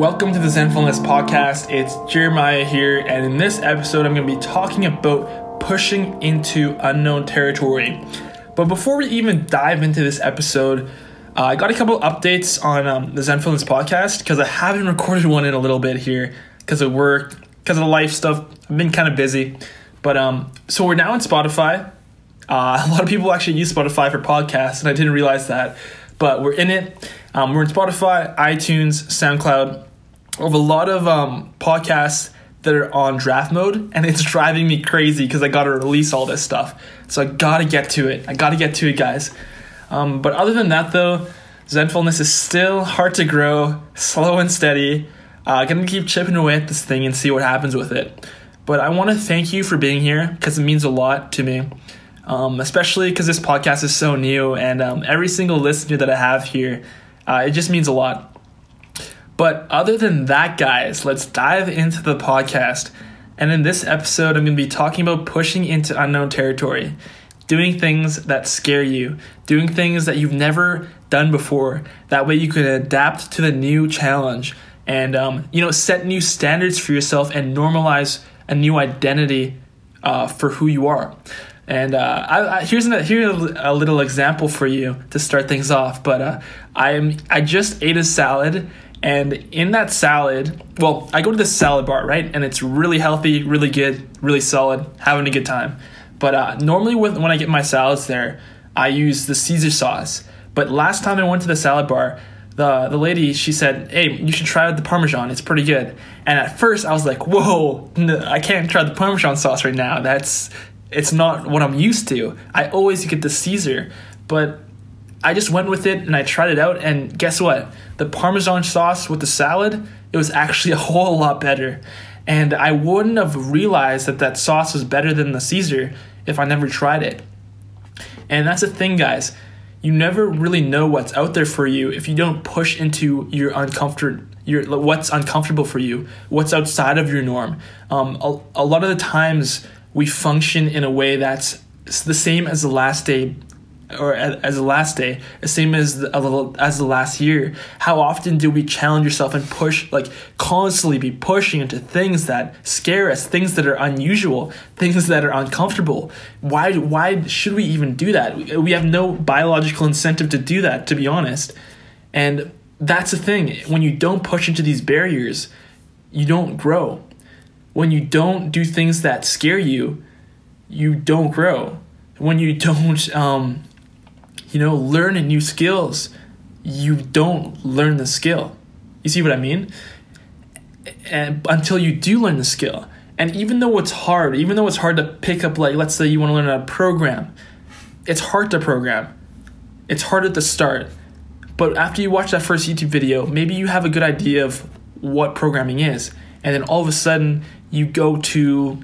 Welcome to the Zenfulness podcast. It's Jeremiah here, and in this episode, I'm going to be talking about pushing into unknown territory. But before we even dive into this episode, uh, I got a couple updates on um, the Zenfulness podcast because I haven't recorded one in a little bit here because of work, because of life stuff. I've been kind of busy, but um, so we're now on Spotify. Uh, a lot of people actually use Spotify for podcasts, and I didn't realize that. But we're in it. Um, we're in Spotify, iTunes, SoundCloud. Have a lot of um, podcasts that are on draft mode, and it's driving me crazy because I got to release all this stuff. So I gotta get to it. I gotta get to it, guys. Um, but other than that, though, Zenfulness is still hard to grow, slow and steady. Uh, gonna keep chipping away at this thing and see what happens with it. But I want to thank you for being here because it means a lot to me, um, especially because this podcast is so new and um, every single listener that I have here, uh, it just means a lot. But other than that, guys, let's dive into the podcast. And in this episode, I'm going to be talking about pushing into unknown territory, doing things that scare you, doing things that you've never done before. That way, you can adapt to the new challenge and um, you know set new standards for yourself and normalize a new identity uh, for who you are. And uh, I, I, here's an, here's a, little example for you to start things off. But uh, I'm I just ate a salad and in that salad, well, I go to this salad bar, right? And it's really healthy, really good, really solid, having a good time. But uh, normally, with, when I get my salads there, I use the Caesar sauce. But last time I went to the salad bar, the the lady she said, "Hey, you should try the Parmesan. It's pretty good." And at first, I was like, "Whoa, no, I can't try the Parmesan sauce right now. That's it's not what I'm used to. I always get the Caesar." But I just went with it and I tried it out, and guess what? The Parmesan sauce with the salad, it was actually a whole lot better. And I wouldn't have realized that that sauce was better than the Caesar if I never tried it. And that's the thing, guys. You never really know what's out there for you if you don't push into your uncomfort, your what's uncomfortable for you, what's outside of your norm. Um, a, a lot of the times we function in a way that's the same as the last day or as the last day, the same as the, as the last year. How often do we challenge yourself and push, like constantly be pushing into things that scare us, things that are unusual, things that are uncomfortable? Why why should we even do that? We have no biological incentive to do that, to be honest. And that's the thing. When you don't push into these barriers, you don't grow. When you don't do things that scare you, you don't grow. When you don't um, you know, learn new skills, you don't learn the skill. You see what I mean? And until you do learn the skill. And even though it's hard, even though it's hard to pick up, like, let's say you want to learn how to program, it's hard to program. It's hard at the start. But after you watch that first YouTube video, maybe you have a good idea of what programming is. And then all of a sudden, you go to,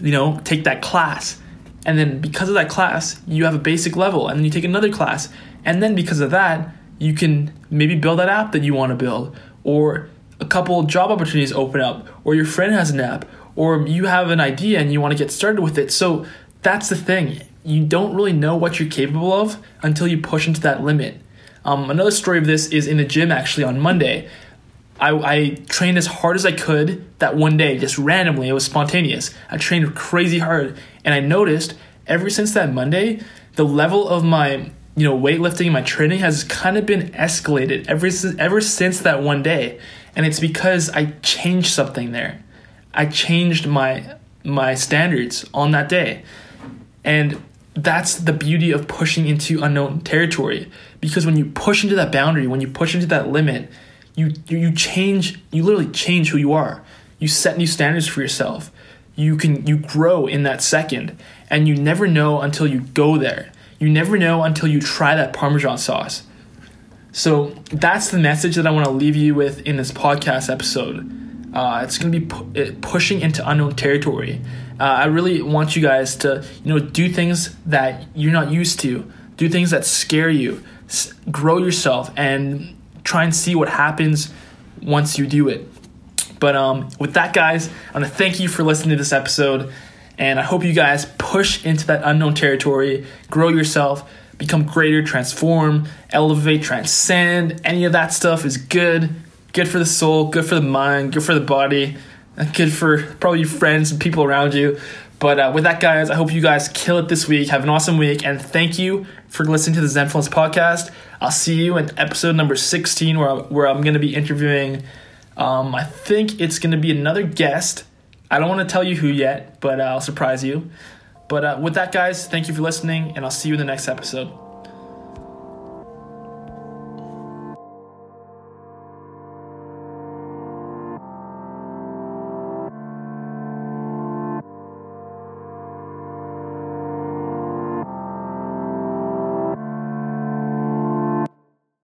you know, take that class and then because of that class, you have a basic level, and then you take another class, and then because of that, you can maybe build that app that you want to build, or a couple job opportunities open up, or your friend has an app, or you have an idea and you want to get started with it. So that's the thing. You don't really know what you're capable of until you push into that limit. Um, another story of this is in the gym actually on Monday. I, I, trained as hard as I could that one day, just randomly. It was spontaneous. I trained crazy hard, and I noticed ever since that Monday, the level of my you know weightlifting, my training has kind of been escalated ever ever since that one day, and it's because I changed something there. I changed my my standards on that day, and that's the beauty of pushing into unknown territory. Because when you push into that boundary, when you push into that limit you you change you literally change who you are. You set new standards for yourself. You can you grow in that second and you never know until you go there. You never know until you try that parmesan sauce. So that's the message that i want to leave you with in this podcast episode. Uh, it's going to be pu- pushing into unknown territory. Uh, i really want you guys to you know do things that you're not used to. Do things that scare you. S- grow yourself and try and see what happens once you do it. But um, with that, guys, I want to thank you for listening to this episode. And I hope you guys push into that unknown territory, grow yourself, become greater, transform, elevate, transcend. Any of that stuff is good. good for the soul, good for the mind, good for the body, good for probably your friends and people around you. But uh, with that, guys, I hope you guys kill it this week. Have an awesome week, and thank you for listening to the Zenfulness podcast. I'll see you in episode number 16, where, where I'm going to be interviewing, um, I think it's going to be another guest. I don't want to tell you who yet, but uh, I'll surprise you. But uh, with that, guys, thank you for listening, and I'll see you in the next episode.